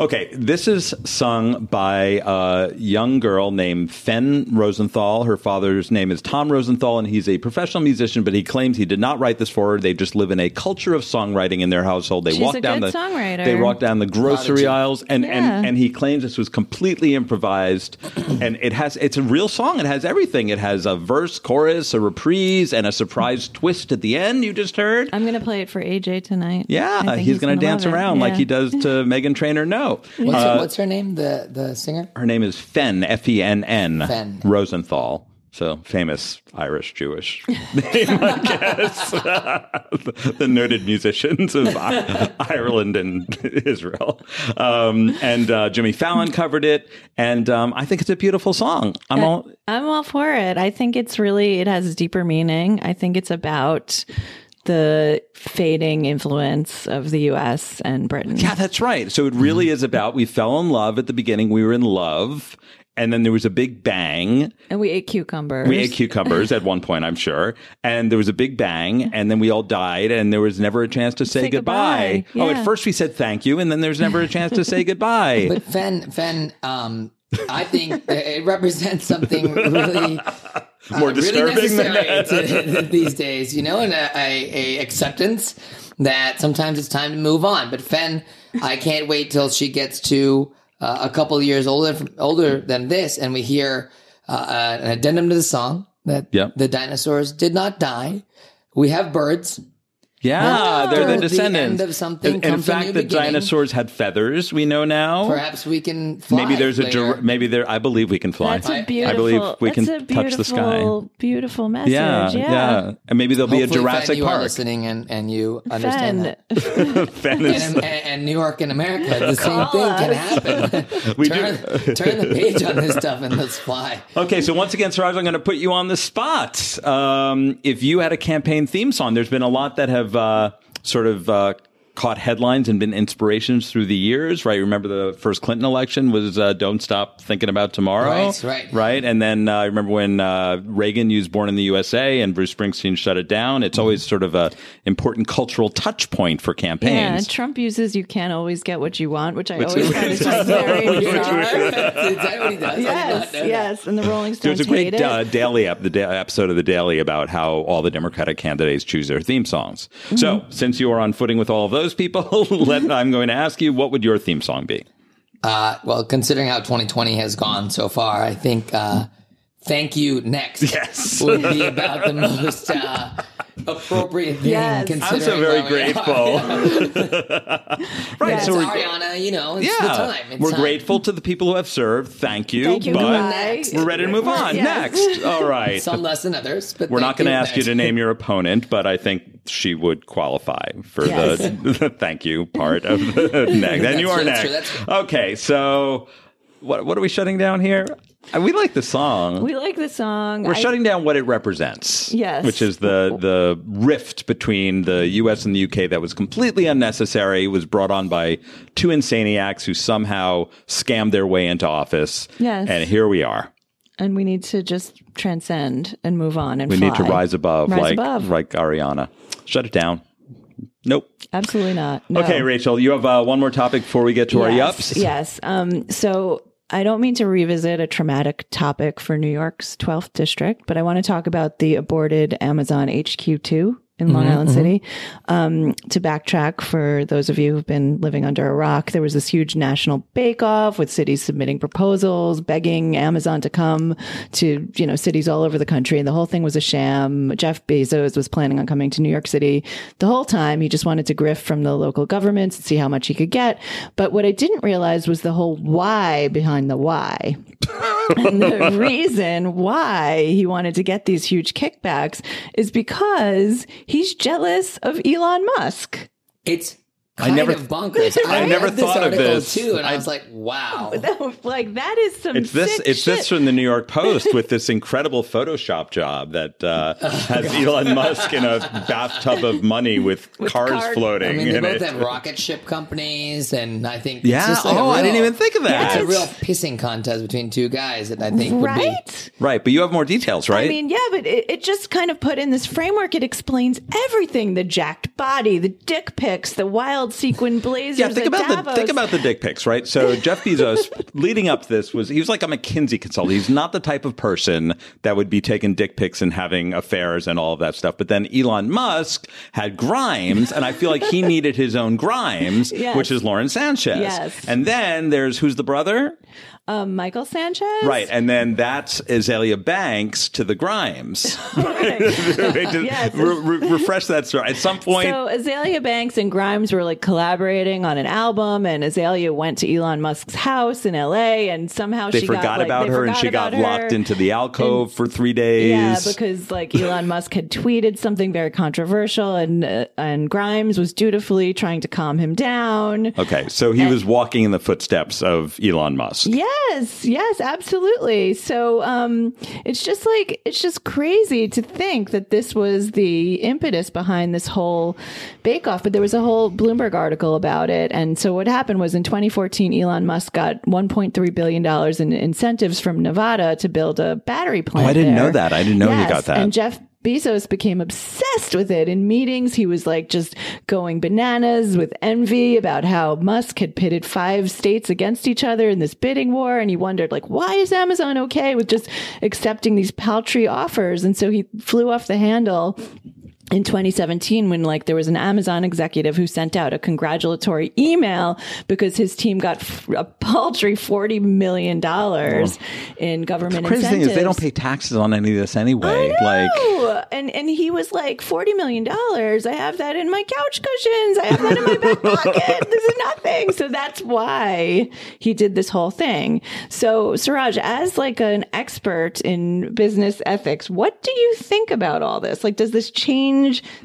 Okay, this is sung by a young girl named Fen Rosenthal. Her father's name is Tom Rosenthal, and he's a professional musician, but he claims he did not write this for her. They just live in a culture of songwriting in their household. They She's walk a down good the songwriter. They walk down the grocery Prodigy. aisles, and, Yeah. and and he claims this was completely improvised. and it has it's a real song. It has everything. It has a verse, chorus, a reprise, and a surprise twist at the end. You just heard. I'm going to play it for AJ tonight. yeah, I think he's, going to gonna dance love it. around like Yeah. he does to Meghan Trainor. No, What's, Uh, her, what's her name? The the singer? her name is Fenn, F E N N, Rosenthal. So famous Irish Jewish name, I guess. the, the noted musicians of I- Ireland and Israel. Um, and uh, Jimmy Fallon covered it. And um, I think it's a beautiful song. I'm all. I'm all for it. I think it's really it has deeper meaning. I think it's about the fading influence of the US and Britain. Yeah, that's right. So it really is about we fell in love at the beginning. We were in love. And then there was a big bang. And we ate cucumbers. We ate cucumbers at one point, I'm sure. And there was a big bang, and then we all died, and there was never a chance to say, Say goodbye. goodbye. Oh, at first we said thank you, and then there's never a chance to say goodbye. But Fenn, Fenn, um, I think it represents something really More uh, disturbing really than to, these days. You know, and a, a, a acceptance that sometimes it's time to move on. But Fenn, I can't wait till she gets to uh, a couple of years older older than this, and we hear uh, an addendum to the song that Yep. the dinosaurs did not die. We have birds. Yeah, they're the The descendants. end of something And in comes a fact, new the beginning. dinosaurs had feathers. We know now. Perhaps we can fly. Maybe there's a later. dir- maybe there. I believe we can fly. That's a I beautiful. believe we that's can a beautiful, touch the sky. Beautiful message. Yeah, Yeah, yeah, and maybe there'll be a Jurassic Fenn, you are Park. listening and, and you understand Fenn, that. Fenn is- And, and, and New York and America, the same thing can happen. We turn, turn the page on this stuff and let's fly. Okay, so once again, Suraj, I'm going to put you on the spot. Um, if you had a campaign theme song, there's been a lot that have uh, sort of uh, caught headlines and been inspirations through the years, right? Remember the first Clinton election was uh, "Don't Stop Thinking About Tomorrow," Right, right. right. And then uh, I remember when uh, Reagan used "Born in the USA" and Bruce Springsteen shut it down. It's always sort of a important cultural touch point for yeah, campaigns. Trump uses "You can't always get what you want," which I Which always find is like very Is that what he does? I did not Yes, yes, and the Rolling Stones There's a great uh, daily ep- the da- episode of the Daily about how all the Democratic candidates choose their theme songs. Mm-hmm. So, since you are on footing with all of those people, let, I'm going to ask you, what would your theme song be? Uh, well, considering how 2020 has gone so far, I think uh, "Thank You" next Yes. would be about the most uh, appropriate thing. Yes. I'm I'm so very grateful. right, Yes. so we're, Ariana, you know, it's yeah, the time. It's we're time. grateful to the people who have served. Thank you, Thank you. but Goodbye. we're ready to move on. Yes. Next, all right. Some less than others, but We're not going to ask you to name your opponent, but I think she would qualify for Yes. the, the thank you part of the next. And you are true, that's next. true, that's true. Okay, so what what are we shutting down here? Uh, We like the song. We like the song. We're I- shutting down what it represents. Yes. Which is the the rift between the US and the UK that was completely unnecessary, was brought on by two insaniacs who somehow scammed their way into office. Yes. And here we are. and we need to just transcend and move on and We fly. need to rise above, Rise like above. like Ariana. Shut it down. Nope. Absolutely not. No. Okay, Rachel, you have uh, one more topic before we get to our yes, yups. Yes. Um, so I don't mean to revisit a traumatic topic for New York's 12th district, but I want to talk about the aborted Amazon HQ2 in Long Island City. Um, to backtrack for those of you who've been living under a rock, there was this huge national bake off with cities submitting proposals, begging Amazon to come to, you know, cities all over the country. And the whole thing was a sham. Jeff Bezos was planning on coming to New York City the whole time. He just wanted to grift from the local governments and see how much he could get. But what I didn't realize was the whole why behind the why. and the reason why he wanted to get these huge kickbacks is because he's jealous of Elon Musk. It's I never- of bonkers. I read never this thought of article this. too, and I, I- was like, wow. like that is some It's this. sick It's shit. this from the New York Post with this incredible Photoshop job that uh, has Elon Musk in a bathtub of money with, cars cars. floating. I mean, they in both it. have rocket ship companies, and I think it's Yeah. just like a oh, I didn't even think of that. It's a real pissing contest between two guys that I think would be. right? Right, but you have more details, right? I mean, yeah, but it, it just kind of put in this framework. It explains everything: the jacked body, the dick pics, the wild sequin blazers. yeah, think about the think about the dick pics, right? So Jeff Bezos, leading up to this, was he was like a McKinsey consultant. He's not the type of person that would be taking dick pics and having affairs and all of that stuff. But then Elon Musk had Grimes, and I feel like he needed his own Grimes, Yes. which is Lauren Sanchez. Yes. And then there's who's the brother? Um, Michael Sanchez, Right, and then that's Azealia Banks to the Grimes. Yes. Re- re- refresh that story. At some point, So Azealia Banks and Grimes were like collaborating on an album, and Azealia went to Elon Musk's house in L.A. and somehow they she forgot got, like, about her and she got her. locked into the alcove for three days. Yeah, because like Elon Musk had tweeted something very controversial, and uh, and Grimes was dutifully trying to calm him down. okay, so he was walking in the footsteps of Elon Musk. Yes, yes, absolutely. So um, it's just like it's just crazy to think that this was the impetus behind this whole Bake Off. But there was a whole Bloomberg article about it, and so what happened was in 2014, Elon Musk got 1.3 billion dollars in incentives from Nevada to build a battery plant. Oh, I didn't there. know that. I didn't know he got that. And Jeff Bezos became obsessed with it. In meetings, he was like just going bananas with envy about how Musk had pitted five states against each other in this bidding war. And he wondered, like, why is Amazon okay with just accepting these paltry offers? And so he flew off the handle in 2017 when like there was an Amazon executive who sent out a congratulatory email because his team got f- a paltry 40 million dollars in government Crazy thing is they don't pay taxes on any of this anyway. Like and and he was like forty million dollars. I have that in my couch cushions. I have that in my back pocket. This is nothing. So that's why he did this whole thing. So Suraj, as like an expert in business ethics, what do you think about all this? Like, does this change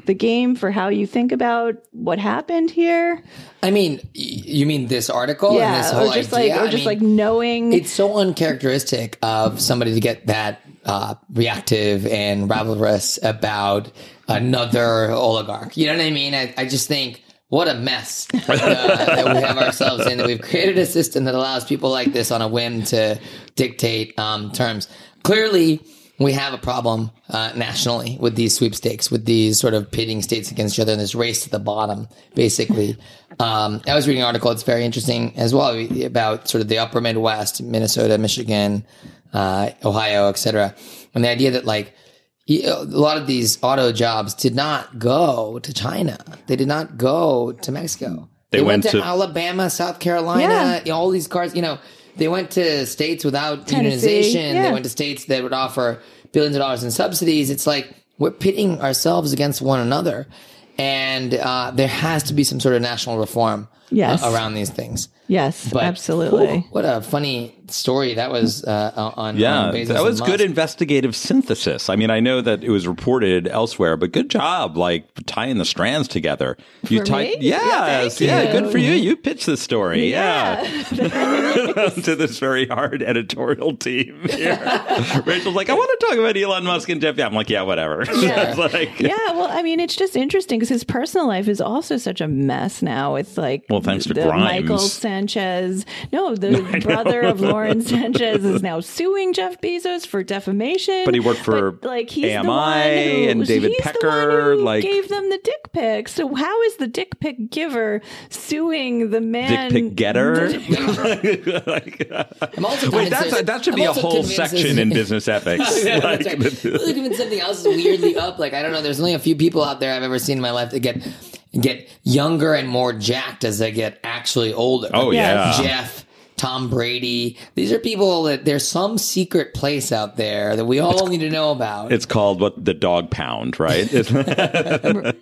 the game for how you think about what happened here? I mean, you mean this article and this yeah, whole or just idea? like, or I just mean, like knowing. it's so uncharacteristic of somebody to get that uh, reactive and rivalrous about another oligarch. You know what I mean? I, I just think what a mess uh, that we have ourselves in. That we've created a system that allows people like this on a whim to dictate um, terms. Clearly, we have a problem uh, nationally with these sweepstakes, with these sort of pitting states against each other, and this race to the bottom, basically. Um, I was reading an article that's very interesting as well about sort of the upper Midwest, Minnesota, Michigan, uh, Ohio, etc. And the idea that like a lot of these auto jobs did not go to China, they did not go to Mexico. They went, went to, to- Alabama, South Carolina, Yeah. you know, all these cars. You know, they went to states without Tennessee, unionization. yeah. They went to states that would offer billions of dollars in subsidies. It's like we're pitting ourselves against one another, and uh, there has to be some sort of national reform Yes. uh, around these things. yes, But absolutely. whew, what a funny story that was uh, on. Yeah, on Bezos that and was good investigative synthesis. I mean, I know that it was reported elsewhere, but good job, like tying the strands together. You For tied, me? yes, Yeah, yeah, thank you. good for you. You pitched the story, yeah, to this very hard editorial team. Here. Rachel's like, I want to talk about Elon Musk and Jeff. Yeah, I'm like, yeah, whatever. Yeah. It's like, yeah, well, I mean, it's just interesting because his personal life is also such a mess now. It's like, Well, Well, thanks to the Grimes. Michael Sanchez. No, the brother of Lauren Sanchez is now suing Jeff Bezos for defamation. But he worked for But, like he's the AMI one who, and David he's Pecker, The one who like- gave them the dick pic. So how is the dick pic giver suing the man? Dick pic getter. I'm also Wait, that's there's- that should I'm be a whole section in business ethics. Yeah, Like, that's right. Look, even something else is weirdly up. Like I don't know. There's only a few people out there I've ever seen in my life that get get younger and more jacked as they get actually older. Oh, Yes. yeah. Jeff, Tom Brady. These are people that there's some secret place out there that we all need to know about. It's called what the dog pound, right?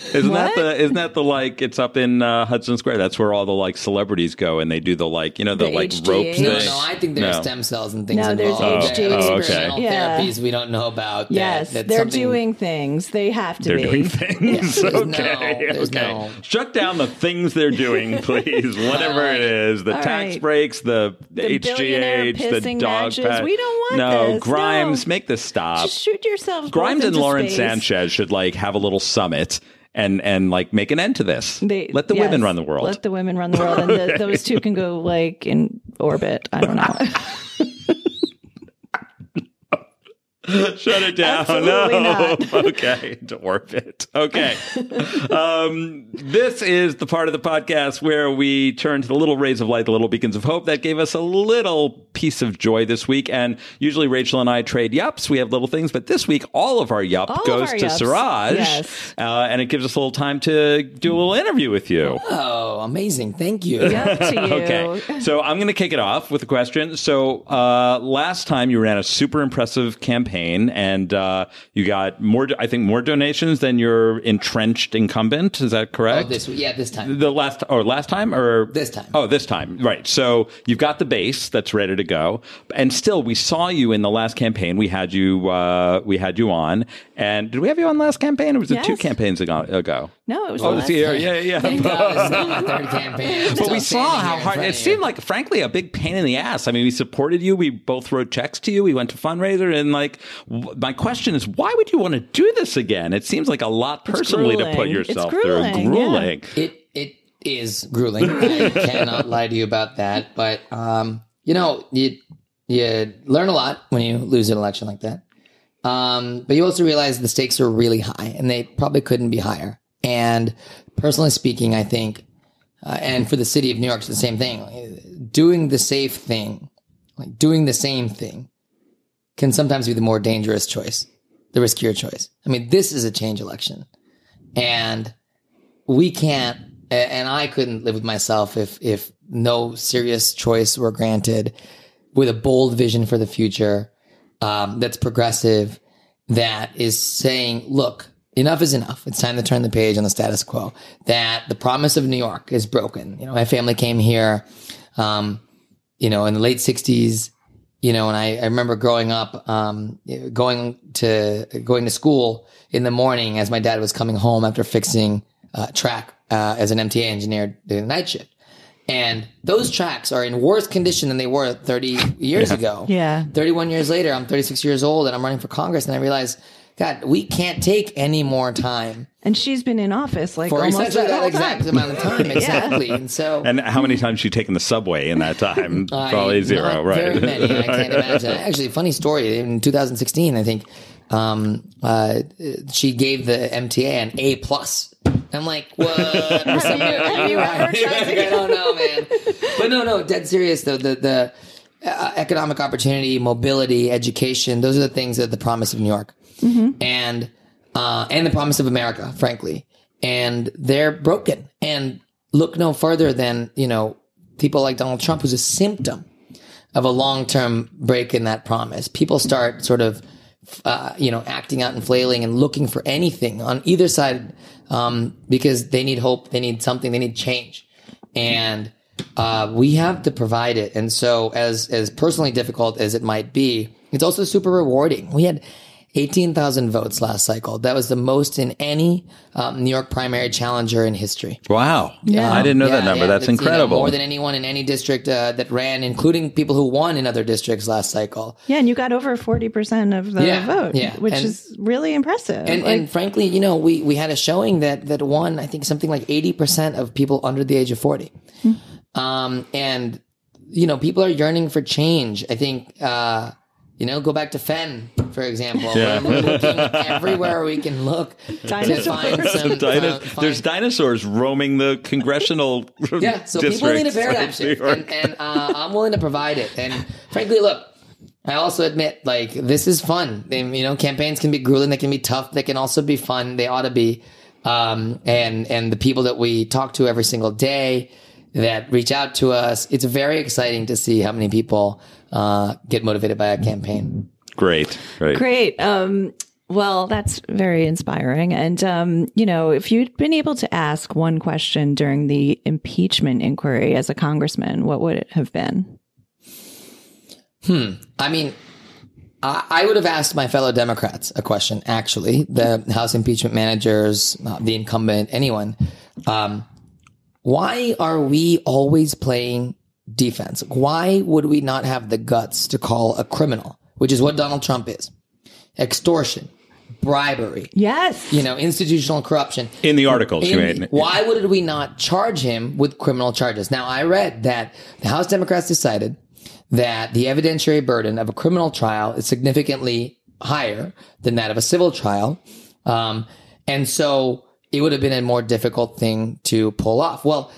Isn't, isn't that the isn't that the like it's up in uh, Hudson Square? That's where all the like celebrities go and they do the like you know the, The like HGH. rope no, thing. no, I think there are No. stem cells and things No, there's involved. There are HGH. Oh, okay. experimental Yeah. therapies we don't know about. that- Yes, that they're something- doing things. They have to They're be. doing things. there's okay, no- okay. no- Shut down the things they're doing, please. Whatever it is, the All tax right. breaks, the, The HGH, the pissing dog matches. We don't want no this. Grimes. No. Grimes, make this stop. Just shoot yourselves. Grimes and into Lauren. Sanchez should like have a little summit and and like make an end to this. They, Let the yes, women run the world. Let the women run the world, and the, those two can go like in orbit. I don't know. Shut it down. Absolutely no. not. okay. To orbit. Okay. um, this is the part of the podcast where we turn to the little rays of light, the little beacons of hope that gave us a little piece of joy this week. And usually Rachel and I trade yups. We have little things, but this week all of our yup All goes our to yups. Suraj. Yes. Uh, and it gives us a little time to do a little interview with you. Oh, amazing! Thank you. Up to you. Okay. So I'm going to kick it off with a question. So uh, last time you ran a super impressive campaign and uh, you got more, I think, more donations than your entrenched incumbent. Is that Oh, correct? this yeah, this time. the last or last time or This time. Oh, this time. Right. So you've got the base that's ready to go. And still we saw you in the last campaign. We had you uh we had you on. And did we have you on last campaign or was it Yes. two campaigns ago? ago? No, it was. Oh, the it's the last- yeah, yeah, Thank. God not third campaign. But we saw how hard it seemed like, frankly, a big pain in the ass. I mean, we supported you. We both wrote checks to you. We went to fundraiser, and like, w- my question is, why would you want to do this again? It seems like a lot personally to put yourself It's grueling, through. yeah. Grueling. It it is grueling. I cannot lie to you about that. But um, you know, you you learn a lot when you lose an election like that. Um, but you also realize the stakes are really high, and they probably couldn't be higher. And personally speaking, I think, uh, and for the city of New York, it's the same thing. Doing the safe thing, like doing the same thing, can sometimes be the more dangerous choice, the riskier choice. I mean, this is a change election, and we can't and I couldn't live with myself if if no serious choice were granted with a bold vision for the future um, that's progressive that is saying look enough is enough. It's time to turn the page on the status quo. That the promise of New York is broken. You know my family came here um, you know in the late 60s you know, and I, I remember growing up, um, going to going to school in the morning as my dad was coming home after fixing uh, track uh, as an MTA engineer doing the night shift, and those tracks are in worse condition than they were 30 years ago. Yeah. 31 years later, I'm 36 years old and I'm running for Congress, and I realize, God, we can't take any more time And she's been in office like for almost exactly that whole exact time. amount of time. Exactly, and so. And how many times you taken the subway in that time? I- Probably zero, not right? Very many. I can't imagine. Actually, funny story. In 2016, I think um, uh, she gave the MTA an A plus. I'm like, what? have you- have you ever tried to- I don't know, man. But no, no, dead serious though. The the uh, economic opportunity, mobility, education. Those are the things that the promise of New York, and uh, and the promise of America, frankly. And they're broken. And look no further than you know people like Donald Trump, who's a symptom of a long term break in that promise. People start sort of, uh, you know, acting out and flailing and looking for anything on either side um, because they need hope, they need something, they need change, and uh, we have to provide it. And so, as as personally difficult as it might be, it's also super rewarding. We had 18,000 votes last cycle. That was the most in any um, New York primary challenger in history. Wow. Yeah, I didn't know that number. yeah, That's you know, incredible. more than anyone in any district uh, that ran, including people who won in other districts last cycle. Yeah, and you got over 40% of the Yeah, vote, yeah. which And- is really impressive. And, Like, and frankly, you know, we, we had a showing that, that won, I think, something like 80% of people under the age of 40. Um, and, you know, people are yearning for change. I think, uh, you know, go back to Fenn, for example. Yeah. We're looking everywhere we can look to Dinosaurs. find some. Dino- uh, find- there's dinosaurs roaming the congressional yeah, so people need a districts paradigm of shift, and, and uh, I'm willing to provide it. And frankly, look, I also admit like this is fun. They, you know, campaigns can be grueling, they can be tough, they can also be fun. They ought to be. Um, and and the people that we talk to every single day that reach out to us, it's very exciting to see how many people uh, get motivated by a campaign. Great, great. Great. Um, well, that's very inspiring. And, um, you know, if you'd been able to ask one question during the impeachment inquiry as a congressman, what would it have been? Hmm. I mean, I, I would have asked my fellow Democrats a question, actually, the House impeachment managers, uh, the incumbent, anyone. Um, why are we always playing defense? Why would we not have the guts to call a criminal, which is what Donald Trump is? Extortion, bribery, Yes. you know, institutional corruption. In the articles, you In- made. why would we not charge him with criminal charges? Now, I read that the House Democrats decided that the evidentiary burden of a criminal trial is significantly higher than that of a civil trial. Um, and so it would have been a more difficult thing to pull off. Well,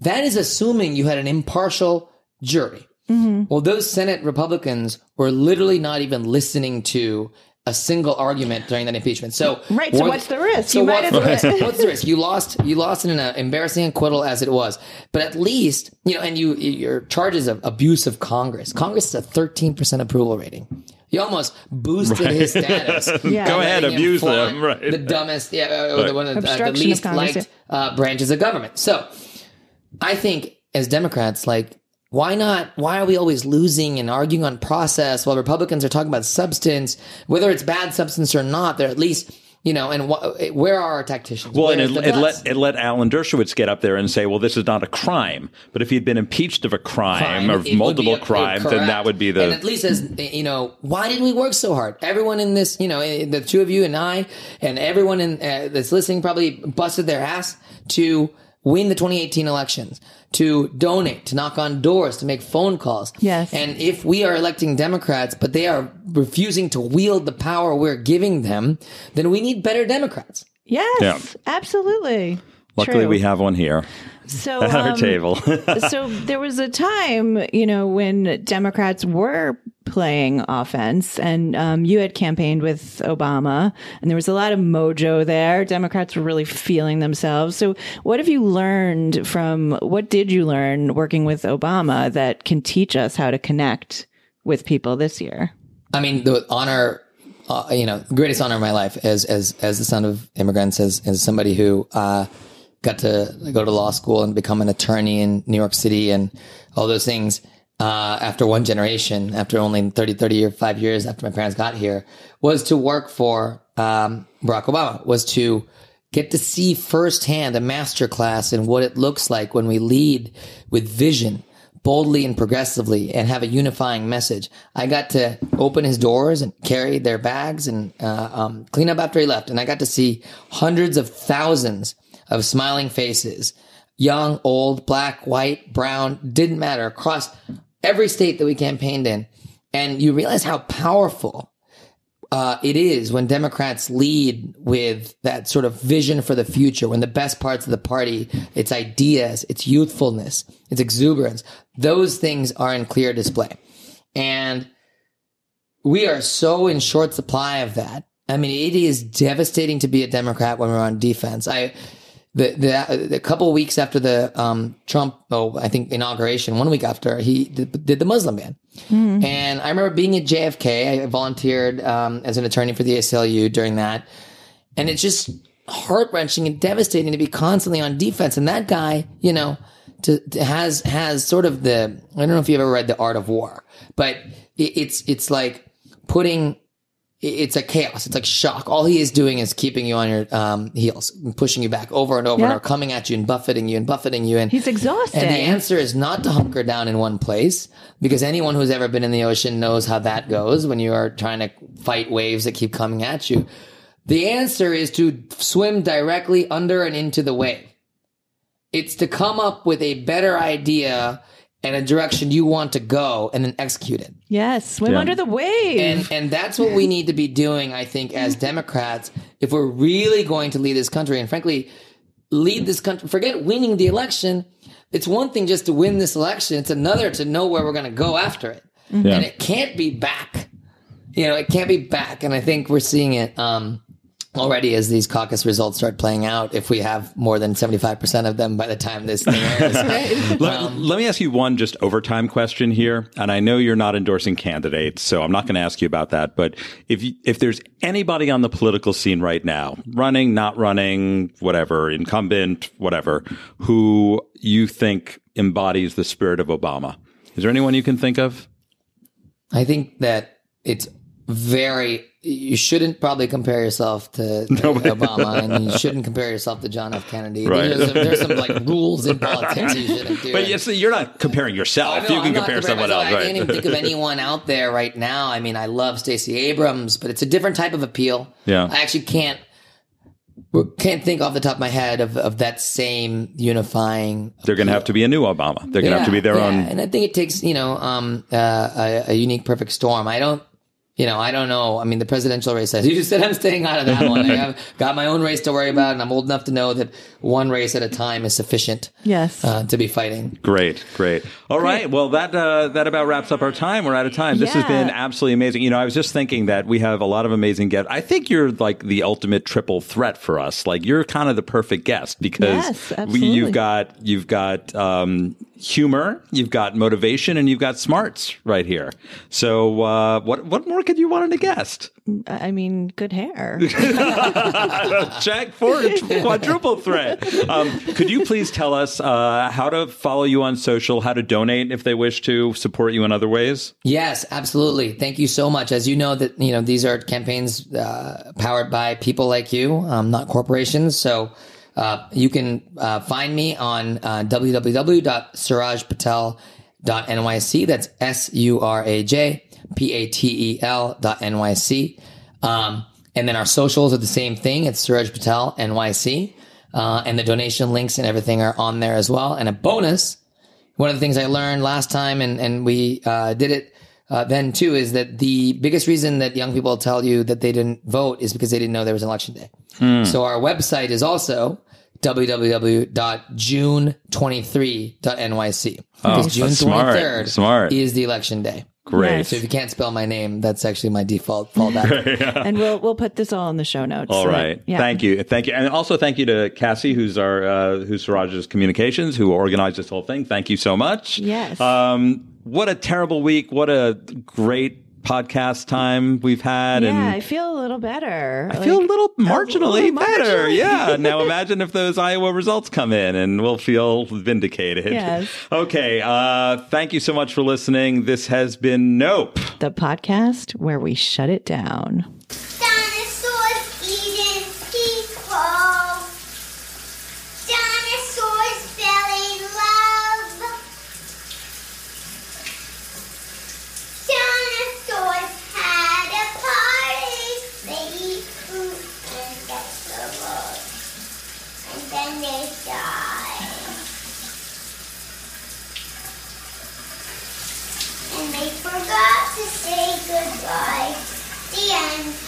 that is assuming you had an impartial jury. Mm-hmm. Well, those Senate Republicans were literally not even listening to a single argument during that impeachment. So, Right, so what- what's the risk? So You might what- as what's the risk? You lost. You lost in an embarrassing acquittal as it was. But at least you know, and you your charges of abuse of Congress. Congress is a thirteen percent approval rating. You almost boosted his status. Yeah. Go ahead, abuse them, right. The dumbest, yeah, uh, the one of the, uh, the Obstruction of least Congress, liked uh, branches of government. So, I think as Democrats, like, why not? Why are we always losing and arguing on process while Republicans are talking about substance, whether it's bad substance or not? They're at least, you know, and wh- where are our tacticians? Well, and it, it let it let Alan Dershowitz get up there and say, "Well, this is not a crime." But if he'd been impeached of a crime, crime, or it would be multiple a- crimes, then that would be And the at least as you know, why did we work so hard? Everyone in this, you know, eh, the two of you and I, and everyone in uh, that's listening probably busted their ass to win the 2018 elections, to donate, to knock on doors, to make phone calls. Yes. And if we are electing Democrats, but they are refusing to wield the power we're giving them, then we need better Democrats. Yes, Yeah. absolutely. Luckily, True. we have one here so, at our um, table. so there was a time, you know, when Democrats were playing offense, and um, you had campaigned with Obama, and there was a lot of mojo there. Democrats were really feeling themselves. So, what have you learned from? What did you learn working with Obama that can teach us how to connect with people this year? I mean, the honor, uh, you know, greatest honor of my life as as as the son of immigrants, as as somebody who uh, got to go to law school and become an attorney in New York City and all those things. Uh, after one generation, after only 30, 30 or five years after my parents got here, was to work for um, Barack Obama, was to get to see firsthand a masterclass in what it looks like when we lead with vision, boldly and progressively and have a unifying message. I got to open his doors and carry their bags and uh, um, clean up after he left. And I got to see hundreds of thousands of smiling faces, young, old, black, white, brown, didn't matter, across every state that we campaigned in. And you realize how powerful uh, it is when Democrats lead with that sort of vision for the future, when the best parts of the party, its ideas, its youthfulness, its exuberance, those things are in clear display. And we are so in short supply of that. I mean, it is devastating to be a Democrat when we're on defense. I, the, the, the couple weeks after the um, Trump, oh, I think inauguration, one week after he did, did the Muslim ban, and I remember being at JFK. I volunteered um, as an attorney for the ACLU during that, and it's just heart wrenching and devastating to be constantly on defense. And that guy, you know, to, to has has sort of the I don't know if you've ever read The Art of War, but it, it's it's like putting it's like chaos. It's like shock. All he is doing is keeping you on your um, heels, and pushing you back over and over, and coming at you and buffeting you and buffeting you. And He's exhausted. And the answer is not to hunker down in one place because anyone who's ever been in the ocean knows how that goes when you are trying to fight waves that keep coming at you. The answer is to swim directly under and into the wave. It's to come up with a better idea and a direction you want to go and then execute it. yes, swim Yeah. under the wave. And and that's what we need to be doing, I think, as Democrats, if we're really going to lead this country and frankly lead this country forget winning the election. It's one thing just to win this election, it's another to know where we're gonna go after it. Yeah. And it can't be back. You know, it can't be back. And I think we're seeing it um already as these caucus results start playing out if we have more than 75% of them by the time this thing airs. Let, um, let me ask you one just overtime question here, and I know you're not endorsing candidates, so I'm not going to ask you about that. But if you, if there's anybody on the political scene right now, running, not running, whatever, incumbent, whatever, who you think embodies the spirit of Obama, is there anyone you can think of? I think that it's very. You shouldn't probably compare yourself to, to Obama, and you shouldn't compare yourself to John F. Kennedy. Right. There's, some, there's some like rules in politics you shouldn't do. But yes, you're not comparing yourself. No, you can compare someone else, myself. I right? can't even think of anyone out there right now. I mean, I love Stacey Abrams, but it's a different type of appeal. Yeah. I actually can't can't think off the top of my head of, of that same unifying They're going to have to be a new Obama. They're going to have to be their yeah. own. And I think it takes, you know, um, uh, a, a unique perfect storm. I don't, you know, I don't know. I mean, the presidential race, as you just said, I'm staying out of that one. I have got my own race to worry about, and I'm old enough to know that one race at a time is sufficient yes. uh, to be fighting. Great, great. All right. Well, that uh, that about wraps up our time. We're out of time. This has been absolutely amazing. You know, I was just thinking that we have a lot of amazing guests. I think you're like the ultimate triple threat for us. Like you're kind of the perfect guest because Yes, we, you've got you've got um, humor, you've got motivation, and you've got smarts right here. So, uh, what what more could you want in a guest? I mean, good hair. Jack for quadruple threat. Um, could you please tell us uh, how to follow you on social, how to donate if they wish to support you in other ways? Yes, absolutely. Thank you so much. As you know, that you know these are campaigns uh, powered by people like you, um, not corporations. So uh, you can uh, find me on uh, www.surajpatel.nyc. That's S U R A J P A T E L dot NYC. Um, and then our socials are the same thing. It's Suraj Patel NYC. Uh, and the donation links and everything are on there as well. And a bonus, one of the things I learned last time, and and we uh, did it uh, then too, is that the biggest reason that young people tell you that they didn't vote is because they didn't know there was an election day. So our website is also www.june23.nyc because June Oh, smart, 23rd smart. is the election day. Great. So if you can't spell my name, that's actually my default fallback. and we'll we'll put this all in the show notes. All so that- yeah. Thank you. Thank you. And also thank you to Cassie, who's our, uh, who's Suraj's communications, who organized this whole thing. Thank you so much. Yes. Um, what a terrible week. What a great podcast time we've had. Yeah, and I feel a little better. I feel a little marginally better. marginally. Yeah. Now imagine if those Iowa results come in and we'll feel vindicated. Yes. Okay. Uh, thank you so much for listening. This has been Nope. the podcast where we shut it down. Dinosaurs eating people. Dinosaurs fell in love. Dinosaurs had a party. They eat fruit and vegetables. And then they died. And they forgot to say goodbye. The end.